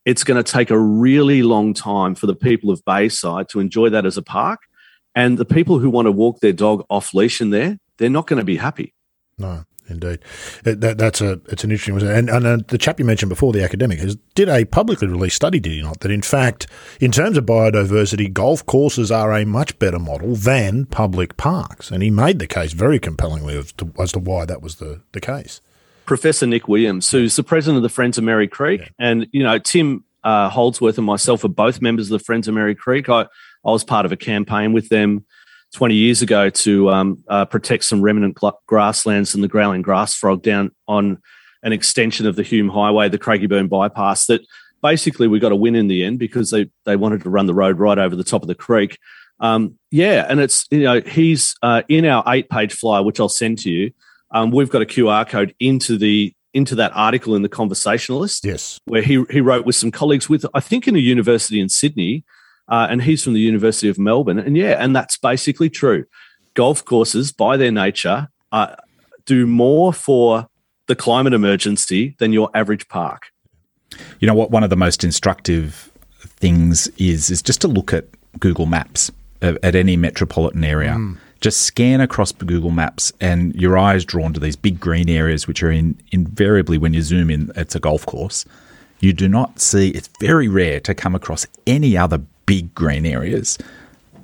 it's going to take a really long time for the people of Bayside to enjoy that as a park. And the people who want to walk their dog off leash in there, they're not going to be happy. No, indeed. That, that's a it's an interesting one. And, and uh, the chap you mentioned before, the academic, has did a publicly released study, did he not? That in fact, in terms of biodiversity, golf courses are a much better model than public parks. And he made the case very compellingly as to, as to why that was the, the case. Professor Nick Williams, who's the president of the Friends of Merri Creek. Yeah. And, you know, Tim uh, Holdsworth and myself are both members of the Friends of Merri Creek. I, I was part of a campaign with them 20 years ago to um, uh, protect some remnant grasslands and the growling grass frog down on an extension of the Hume Highway, the Craigieburn bypass. That basically we got a win in the end because they, they wanted to run the road right over the top of the creek. Um, yeah, and it's, you know, he's uh, in our eight page flyer, which I'll send to you um, we've got a QR code into the into that article in the Conversationalist. Yes, where he he wrote with some colleagues with I think in a university in Sydney, uh, and he's from the University of Melbourne. And yeah, and that's basically true. Golf courses, by their nature, uh, do more for the climate emergency than your average park. You know what? One of the most instructive things is is just to look at Google Maps at any metropolitan area. Mm just scan across Google Maps and your eye is drawn to these big green areas, which are in, invariably, when you zoom in, it's a golf course. You do not see, it's very rare to come across any other big green areas.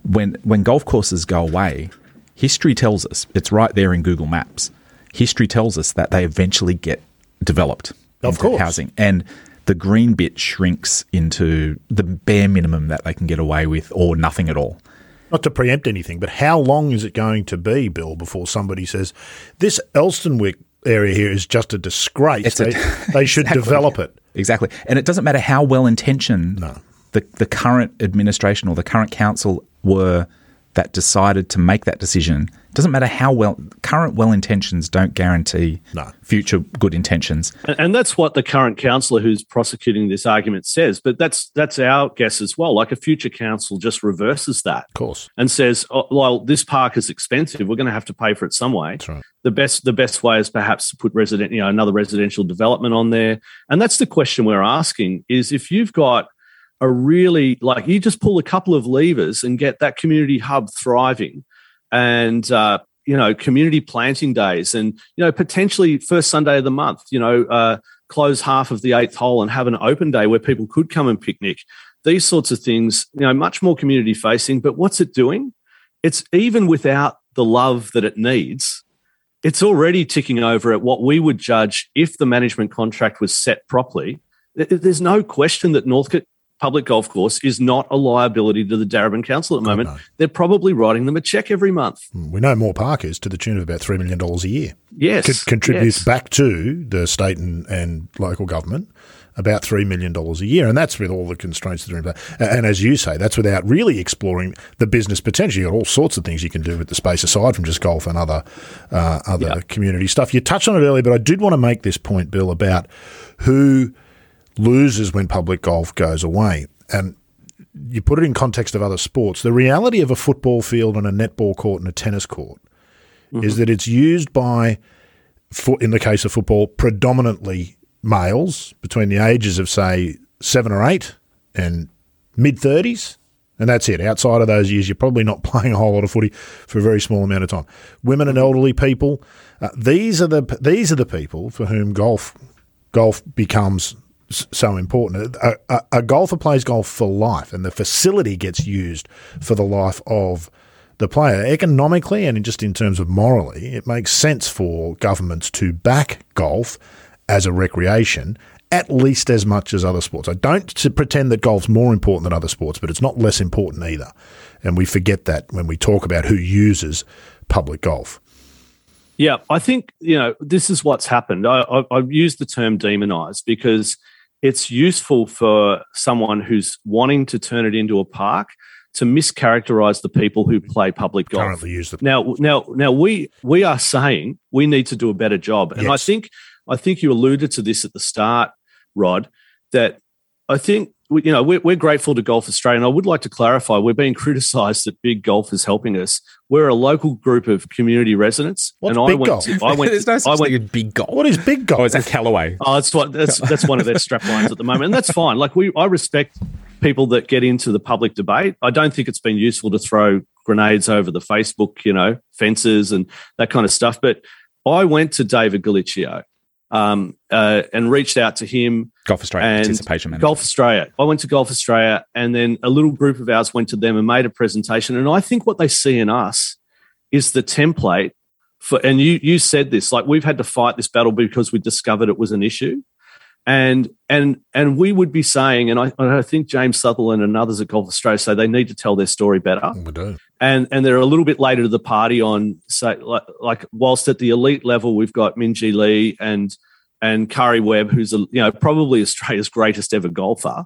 When, when golf courses go away, history tells us, it's right there in Google Maps, history tells us that they eventually get developed of course. housing. And the green bit shrinks into the bare minimum that they can get away with or nothing at all not to preempt anything, but how long is it going to be, Bill, before somebody says this Elsternwick area here is just a disgrace? They, they, should exactly. develop it. Exactly, and it doesn't matter how well intentioned no. the the current administration or the current council were that decided to make that decision Doesn't matter how well current well intentions don't guarantee No. future good intentions. And, and that's what the current councillor who's prosecuting this argument says. But that's that's our guess as well. Like a future council just reverses that Of course. and says, oh, "Well, this park is expensive. We're going to have to pay for it some way." That's right. The best the best way is perhaps to put resident, you know, another residential development on there. And that's the question we're asking: is if you've got a really like you just pull a couple of levers and get that community hub thriving, and uh, you know, community planting days, and you know, potentially first Sunday of the month, you know. Uh, close half of the eighth hole and have an open day where people could come and picnic these sorts of things you know much more community facing but what's it doing it's even without the love that it needs it's already ticking over at what we would judge if the management contract was set properly there's no question that northcote public golf course is not a liability to the Darebin Council at the moment. no. They're probably writing them a check every month. We know Moore Park is to the tune of about $3 million a year. Yes. Con- contributes yes. back to the state and, and local government about $3 million a year. And that's with all the constraints that are in place. And as you say, that's without really exploring the business potential. You've got all sorts of things you can do with the space aside from just golf and other, uh, other Yeah. community stuff. You touched on it earlier, but I did want to make this point, Bill, about who loses when public golf goes away. And you put it in context of other sports. The reality of a football field and a netball court and a tennis court is that it's used by, in the case of football, predominantly males between the ages of, say, seven or eight and mid 30s. And that's it. Outside of those years, you're probably not playing a whole lot of footy for a very small amount of time. Women and elderly people, uh, these are the these are the people for whom golf golf becomes so important. A, a, a golfer plays golf for life, and the facility gets used for the life of the player. Economically and just in terms of morally, it makes sense for governments to back golf as a recreation at least as much as other sports. I don't pretend that golf's more important than other sports, but it's not less important either. And we forget that when we talk about who uses public golf. Yeah, I think you know this is what's happened. I, I, I've used the term demonized because it's useful for someone who's wanting to turn it into a park to mischaracterize the people who play public golf. Currently use the Now, now, now we we are saying we need to do a better job, and I think I think you alluded to this at the start, Rod. That I think you know we're, we're grateful to Golf Australia, and I would like to clarify: we're being criticised that Big Golf is helping us. We're a local group of community residents, What's and I went. Golf? To, I went. There's no I went thing big golf. what is big golf? Oh, is that Callaway? Oh, that's what that's that's one of their strap lines at the moment, and that's fine. Like we, I respect people that get into the public debate. I don't think it's been useful to throw grenades over the Facebook, you know, fences and that kind of stuff. But I went to David Galicchio um, uh, and reached out to him. Golf Australia participation manager. Golf Australia. I went to Golf Australia, and then a little group of ours went to them and made a presentation. And I think what they see in us is the template for. And you you said this like we've had to fight this battle because we discovered it was an issue, and and and we would be saying, and I, I think James Sutherland and others at Golf Australia say they need to tell their story better We do. and and they're a little bit later to the party on say like, like whilst at the elite level we've got Minjee Lee and and Karrie Webb who's a, you know probably Australia's greatest ever golfer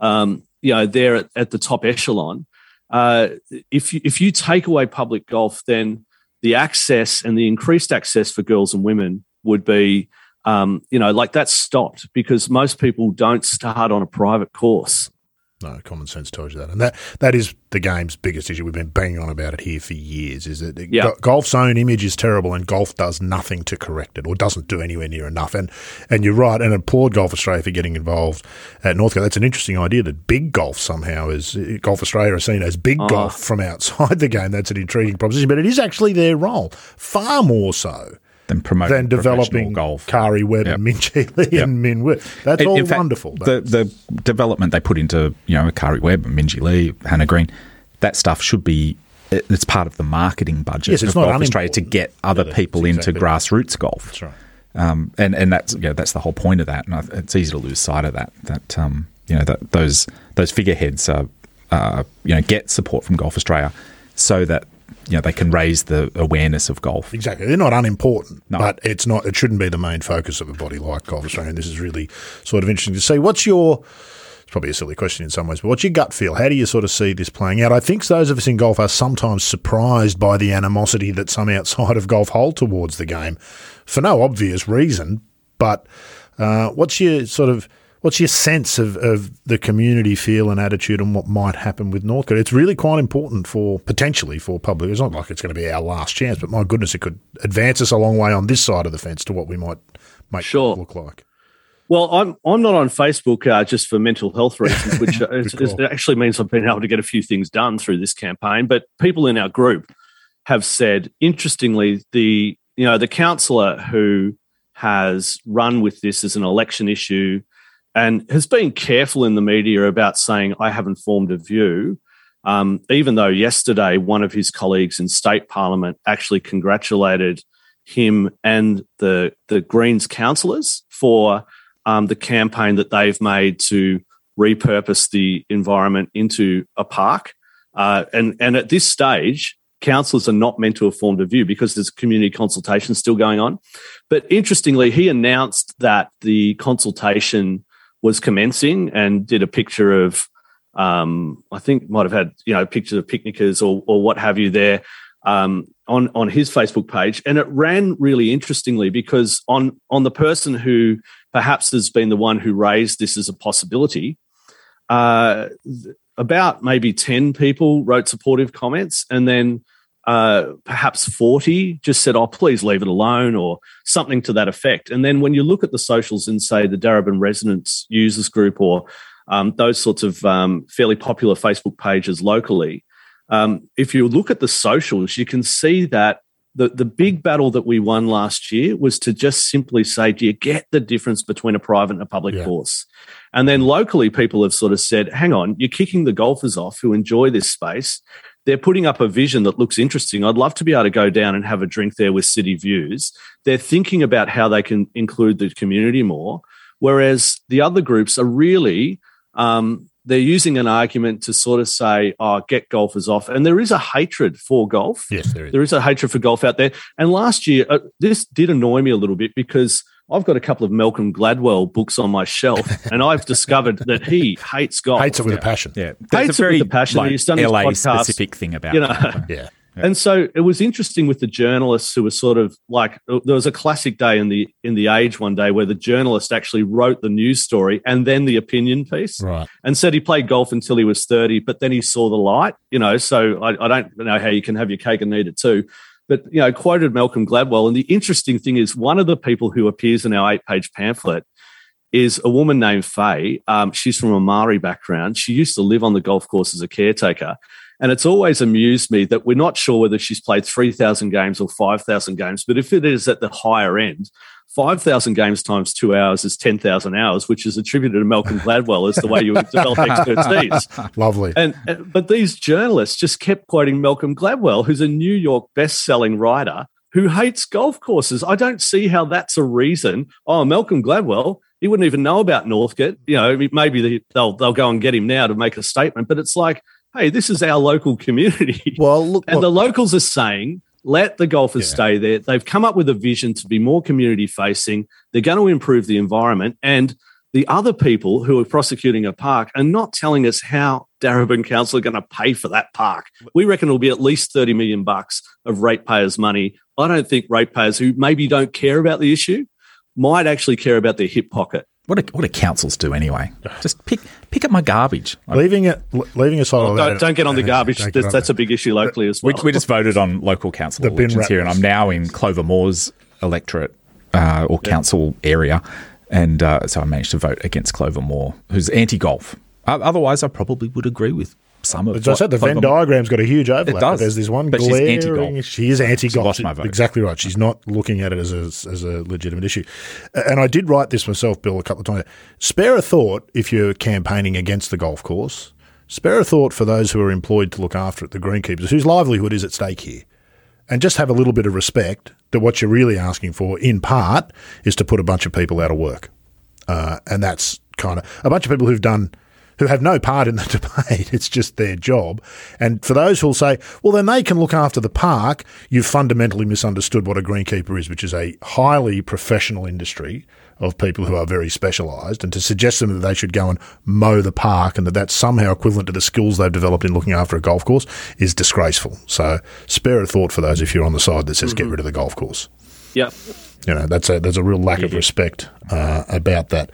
um you know they're at, at the top echelon uh if you, if you take away public golf then the access and the increased access for girls and women would be um you know like that's stopped because most people don't start on a private course No, common sense tells you that, and that that is the game's biggest issue. We've been banging on about it here for years. Is that Yeah. golf's own image is terrible, and golf does nothing to correct it, or doesn't do anywhere near enough. And and you're right, and applaud Golf Australia for getting involved at Northcote. That's an interesting idea that big golf somehow is Golf Australia is seen as big Oh. golf from outside the game. That's an intriguing proposition, but it is actually their role, far more so Than promoting than developing golf. Karrie Webb Yep. and Minjee Lee Yep. and Min Woo. That's In- all in fact, wonderful. The the development they put into you know Karrie Webb, Minjee Lee, Hannah Green, that stuff should be it's part of the marketing budget Yes, of Golf Australia to get other Yeah, people that's into grassroots golf. That's right. Um, and and that's yeah, that's the whole point of that. And I, it's easy to lose sight of that. That um, you know that those those figureheads are uh, you know get support from Golf Australia so that you know they can raise the awareness of golf. Exactly. They're not unimportant, No. but it's not. It shouldn't be the main focus of a body like Golf Australia. And this is really sort of interesting to see. What's your it's probably a silly question in some ways, but what's your gut feel? How do you sort of see this playing out? I think those of us in golf are sometimes surprised by the animosity that some outside of golf hold towards the game for no obvious reason. But uh, what's your sort of what's your sense of, of the community feel and attitude and what might happen with Northcote? It's really quite important for potentially for public. It's not like it's going to be our last chance, but my goodness, it could advance us a long way on this side of the fence to what we might make Sure. look like. Well, I'm I'm not on Facebook uh, just for mental health reasons, which is, is- it actually means I've been able to get a few things done through this campaign. But people in our group have said, interestingly, the you know the councillor who has run with this as an election issue and has been careful in the media about saying I haven't formed a view. Um, even though yesterday one of his colleagues in state parliament actually congratulated him and the the Greens councillors for um, the campaign that they've made to repurpose the environment into a park. Uh, and and at this stage, councillors are not meant to have formed a view because there's community consultation still going on. But interestingly, he announced that the consultation was commencing and did a picture of, um, I think might have had you know pictures of picnickers or or what have you there um, on on his Facebook page, and it ran really interestingly because on on the person who perhaps has been the one who raised this as a possibility, uh, about maybe ten people wrote supportive comments, and then uh, perhaps forty just said, "Oh, please leave it alone," or something to that effect. And then when you look at the socials in say the Darebin Residents Users Group or um, those sorts of um, fairly popular Facebook pages locally, um, if you look at the socials, you can see that the, the big battle that we won last year was to just simply say, do you get the difference between a private and a public Yeah. course? And then locally, people have sort of said, hang on, you're kicking the golfers off who enjoy this space. They're putting up a vision that looks interesting. I'd love to be able to go down and have a drink there with City Views. They're thinking about how they can include the community more. Whereas the other groups are really um, they're using an argument to sort of say, "Oh, get golfers off," and there is a hatred for golf. Yes, there is. There is a hatred for golf out there. And last year, uh, this did annoy me a little bit because I've got a couple of Malcolm Gladwell books on my shelf, and I've discovered that he hates golf. Hates it with a passion. Yeah, Hates it with a passion. He's done this LA podcast, specific thing about you know. golf. Yeah. And so it was interesting with the journalists who were sort of like there was a classic day in the in the age one day where the journalist actually wrote the news story and then the opinion piece Right. and said he played golf until he was 30, but then he saw the light, you know. So I, I don't know how you can have your cake and eat it too. But, you know, quoted Malcolm Gladwell. And the interesting thing is, one of the people who appears in our eight page pamphlet is a woman named Faye. Um, she's from a Maori background. She used to live on the golf course as a caretaker. And it's always amused me that we're not sure whether she's played 3,000 games or 5,000 games. But if it is at the higher end, 5,000 games times two hours is 10,000 hours, which is attributed to Malcolm Gladwell as the way you would develop expertise. Lovely. And, and but these journalists just kept quoting Malcolm Gladwell, who's a New York best-selling writer who hates golf courses. I don't see how that's a reason. Oh, Malcolm Gladwell, he wouldn't even know about Northcote. You know, maybe they- they'll they'll go and get him now to make a statement. But it's like, hey, this is our local community, Well, look, and look- the locals are saying. Let the golfers Yeah. stay there. They've come up with a vision to be more community facing. They're going to improve the environment. And the other people who are prosecuting a park are not telling us how Darebin Council are going to pay for that park. We reckon it'll be at least 30 million bucks of ratepayers' money. I don't think ratepayers who maybe don't care about the issue might actually care about their hip pocket. What do, what do councils do anyway? Just pick pick up my garbage. Leaving it, leaving aside all Don't, don't get on the garbage. That's, on that's a big issue locally as well. we just voted on local council The bin elections here, and. I'm now in Clover Moore's electorate uh, or council area, and uh, so I managed to vote against Clover Moore, who's anti-golf. Otherwise, I probably would agree with some of. As I said, the Venn diagram's got a huge overlap. It does. There's this one But she's glaring. anti-golf. She is anti-golf. lost my vote. Exactly right. She's not looking at it as a, as a legitimate issue. And I did write this myself, Bill, a couple of times. Spare a thought if you're campaigning against the golf course. Spare a thought for those who are employed to look after it, the greenkeepers, whose livelihood is at stake here. And just have a little bit of respect that what you're really asking for, in part, is to put a bunch of people out of work. Uh, and that's kind of a bunch of people who've done who have no part in the debate. It's just their job. And for those who'll say, well, then they can look after the park, you've fundamentally misunderstood what a greenkeeper is, which is a highly professional industry of people who are very specialised, and to suggest to them that they should go and mow the park and that that's somehow equivalent to the skills they've developed in looking after a golf course is disgraceful. So spare a thought for those if you're on the side that says get rid of the golf course. Yep. You know, that's a there's a real lack of respect uh, about that.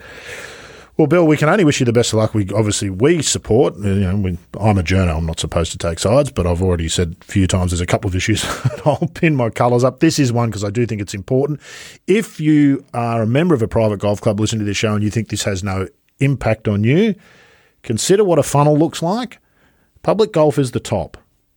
Well, Bill, we can only wish you the best of luck. We obviously we support. You know, we, I'm a journo. I'm not supposed to take sides, but I've already said a few times there's a couple of issues. I'll pin my colours up. This is one because I do think it's important. If you are a member of a private golf club, listen to this show, and you think this has no impact on you, consider what a funnel looks like. Public golf is the top.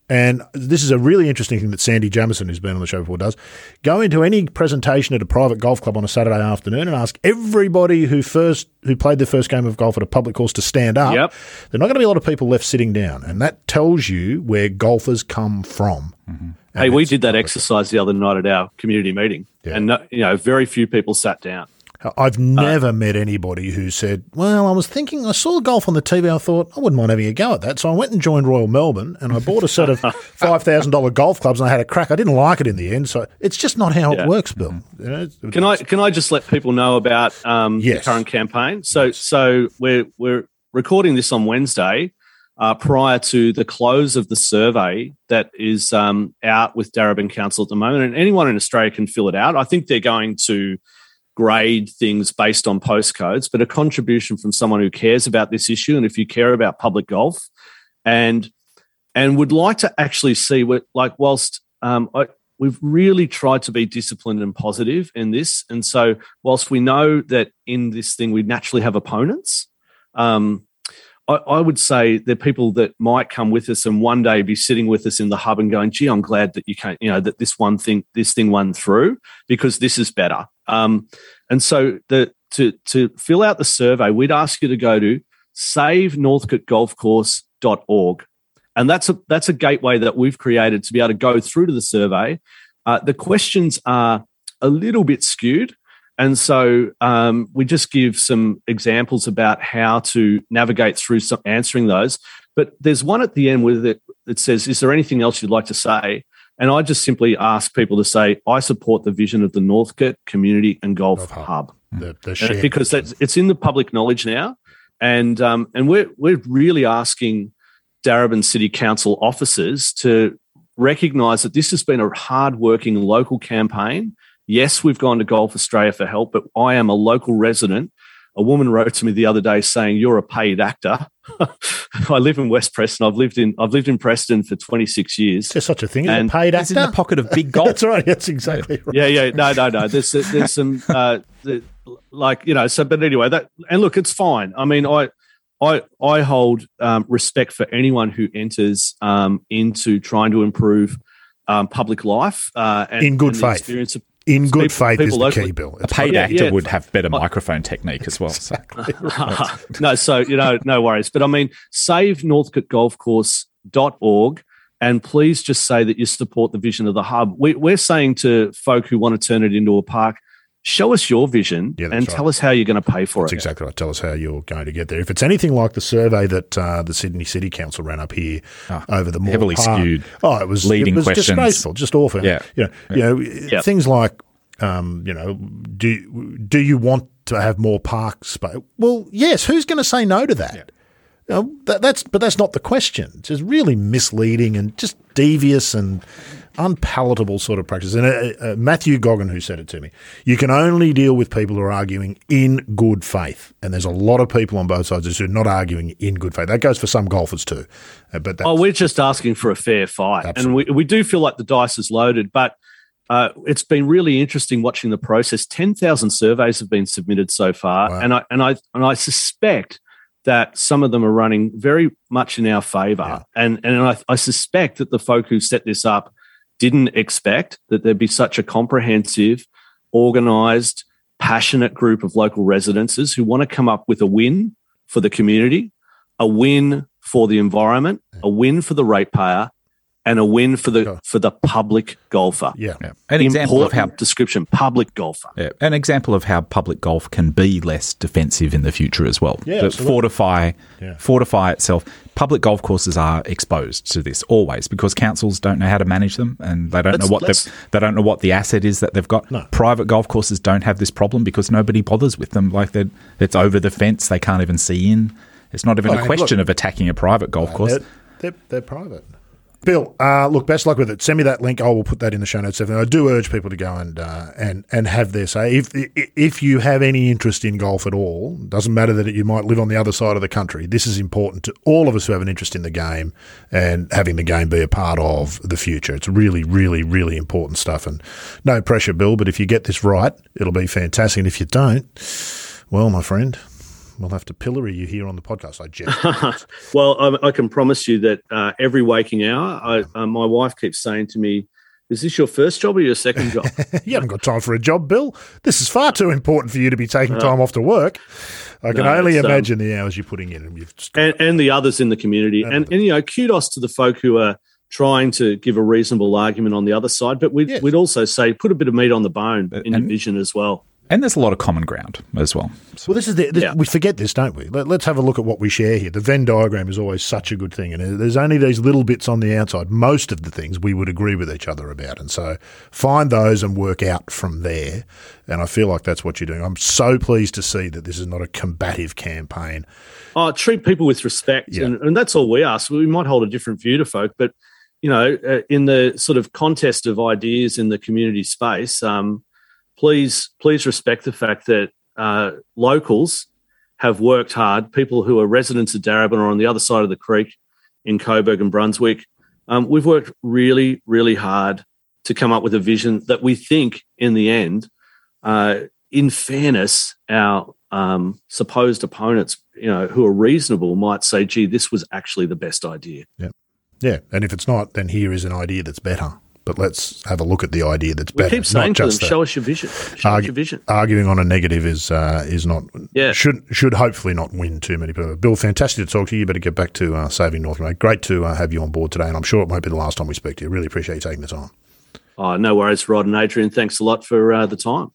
And this is a really interesting thing that Sandy Jamison, who's been on the show before, does. Go into any presentation at a private golf club on a Saturday afternoon and ask everybody who first who played their first game of golf at a public course to stand up. Yep. There're not going to be a lot of people left sitting down, and that tells you where golfers come from. Mm-hmm. And Hey, we did that exercise the other night at our community meeting, Yeah. and you know, very few people sat down. I've never met anybody who said, "Well, I was thinking, I saw golf on the TV. I thought I wouldn't mind having a go at that." So I went and joined Royal Melbourne, and I bought a set of five thousand dollar golf clubs, and I had a crack. I didn't like it in the end, so it's just not how Yeah. it works, Bill. You know, it's- Can I can I just let people know about um, Yes. the current campaign? So so we're we're recording this on Wednesday, uh, prior to the close of the survey that is um, out with Darebin Council at the moment, and anyone in Australia can fill it out. I think they're going to grade things based on postcodes, but a contribution from someone who cares about this issue, and if you care about public golf, and and would like to actually see what like whilst um, I, we've really tried to be disciplined and positive in this. And so, whilst we know that in this thing we naturally have opponents, um, I, would say there are people that might come with us and one day be sitting with us in the hub and going, "Gee, I'm glad that you can't, you know, that this one thing, this thing won through because this is better." Um, and so, the to to fill out the survey, we'd ask you to go to savenorthcotegolfcourse.org and that's a that's a gateway that we've created to be able to go through to the survey. Uh, the questions are a little bit skewed, and so um, we just give some examples about how to navigate through some answering those. But there's one at the end with it that says, "Is there anything else you'd like to say?" And I just simply ask people to say, "I support the vision of the Northcote Community and Golf Golf Hub. Hub." the, the Uh, because that's, it's in the public knowledge now, and um, and we're we're really asking Darebin City Council officers to recognise that this has been a hard-working local campaign. Yes, we've gone to Golf Australia for help, but I am a local resident. A woman wrote to me the other day saying, "You're a paid actor." I live in West Preston. I've lived in I've lived in Preston for 26 years. Is such a thing and paid It's in the pocket of big golf. That's right. That's exactly right. yeah, yeah, no, no, no. There's there's some uh, like you know. So, but anyway, that and look, it's fine. I mean, I I I hold um, respect for anyone who enters um, into trying to improve um, public life uh, and, In good and the faith. Experience of, In good People- faith is people the key, Bill. A paid actor yeah. would have better microphone technique as well. So. no, so you know, no worries. But I mean, save northcotegolfcourse.org and please just say that you support the vision of the hub. We, we're saying to folk who want to turn it into a park, show us your vision Yeah, and right. tell us how you're going to pay for it. That's it. exactly right. Tell us how you're going to get there. If it's anything like the survey that uh, the Sydney City Council ran up here over the heavily Park- skewed. Oh, it was Leading it was questions. disgraceful, just awful. Yeah. you know, you know things like, um, you know, do do you want to have more park space? Well, yes. Who's going to say no to that? You know, that, that's but that's not the question. It's just really misleading and just devious and unpalatable sort of practice. And uh, uh, Matthew Goggin, who said it to me, you can only deal with people who are arguing in good faith. And there's a lot of people on both sides who are not arguing in good faith. That goes for some golfers too. Uh, but that's, Oh, we're just asking for a fair fight. And we, we do feel like the dice is loaded, but uh, it's been really interesting watching the process. 10,000 surveys have been submitted so far. Wow. And, I, and, I, and I suspect that some of them are running very much in our favor. Yeah. And, and I, I suspect that the folk who set this up didn't expect that there'd be such a comprehensive, organized, passionate group of local residences who want to come up with a win for the community, a win for the environment, a win for the ratepayer, and a win for the Sure. for the public golfer. yeah. Yeah. An example of how description public golfer. Yeah, an example of how public golf can be less defensive in the future as well. Yeah, absolutely. fortify, Yeah. fortify itself. Public golf courses are exposed to this always because councils don't know how to manage them and they don't Let's- know what let's- they've, don't know what the asset is that they've got. No. Private golf courses don't have this problem because nobody bothers with them. Like it's over the fence; they can't even see in. It's not even a question look- of attacking a private golf course. They're, they're, they're private. Bill, uh, look, best luck with it. Send me that link. I will put that in the show notes. I do urge people to go and uh, and and have their say. If if you have any interest in golf at all, doesn't matter that you might live on the other side of the country. This is important to all of us who have an interest in the game and having the game be a part of the future. It's really, really, really important stuff. And no pressure, Bill. But if you get this right, it'll be fantastic. And if you don't, well, my friend, we'll have to pillory you here on the podcast. I jest. Well, I, I can promise you that uh, every waking hour, I, uh, my wife keeps saying to me, "Is this your first job or your second job?" you haven't got time for a job, Bill. This is far too important for you to be taking time off to work. I can No, only um, imagine the hours you're putting in. And you've just and, and the others in the community. And, and you know, kudos to the folk who are trying to give a reasonable argument on the other side. But we'd, we'd also say put a bit of meat on the bone in your and- vision as well. And there's a lot of common ground as well. well, this is the, this, Yeah. we forget this, don't we? Let, us have a look at what we share here. The Venn diagram is always such a good thing, and there's only these little bits on the outside. Most of the things we would agree with each other about, and so find those and work out from there. And I feel like that's what you're doing. I'm so pleased to see that this is not a combative campaign. Oh, treat people with respect, Yeah. and, and that's all we ask. We might hold a different view to folk, but you know, uh, in the sort of contest of ideas in the community space, um, please please respect the fact that uh, locals have worked hard. People who are residents of Darebin or on the other side of the creek in Coburg and Brunswick, um, we've worked really, really hard to come up with a vision that we think, in the end, uh, in fairness, our um, supposed opponents, you know, who are reasonable, might say, "Gee, this was actually the best idea." Yeah, Yeah, and if it's not, then here is an idea that's better. But let's have a look at the idea that's We better. keep saying not to them, just that. "Show us your vision. Show us Argu- your vision." arguing on a negative is uh, is not Yeah. should should hopefully not win too many people. Bill, fantastic to talk to you. You better get back to uh, saving North, mate. Great to uh, have you on board today, and I'm sure it won't be the last time we speak to you. Really appreciate you taking the time. Oh, no worries, Rod and Adrian. Thanks a lot for uh, the time.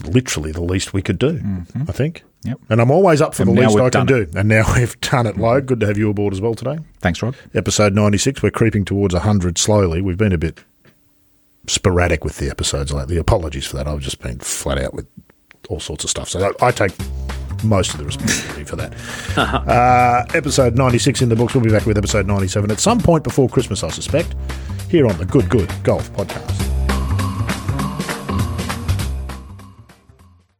It's literally the least we could do, I think. Yep. And I'm always up for And the least I can do. And now we've done it, Logue. Good to have you aboard as well today. Thanks, Rod. Episode 96. We're creeping towards 100 slowly. We've been a bit sporadic with the episodes lately. Apologies for that. I've just been flat out with all sorts of stuff. So I, I take most of the responsibility for that. uh, episode 96 in the books. We'll be back with episode 97 at some point before Christmas, I suspect, here on the Good Good Golf Podcast.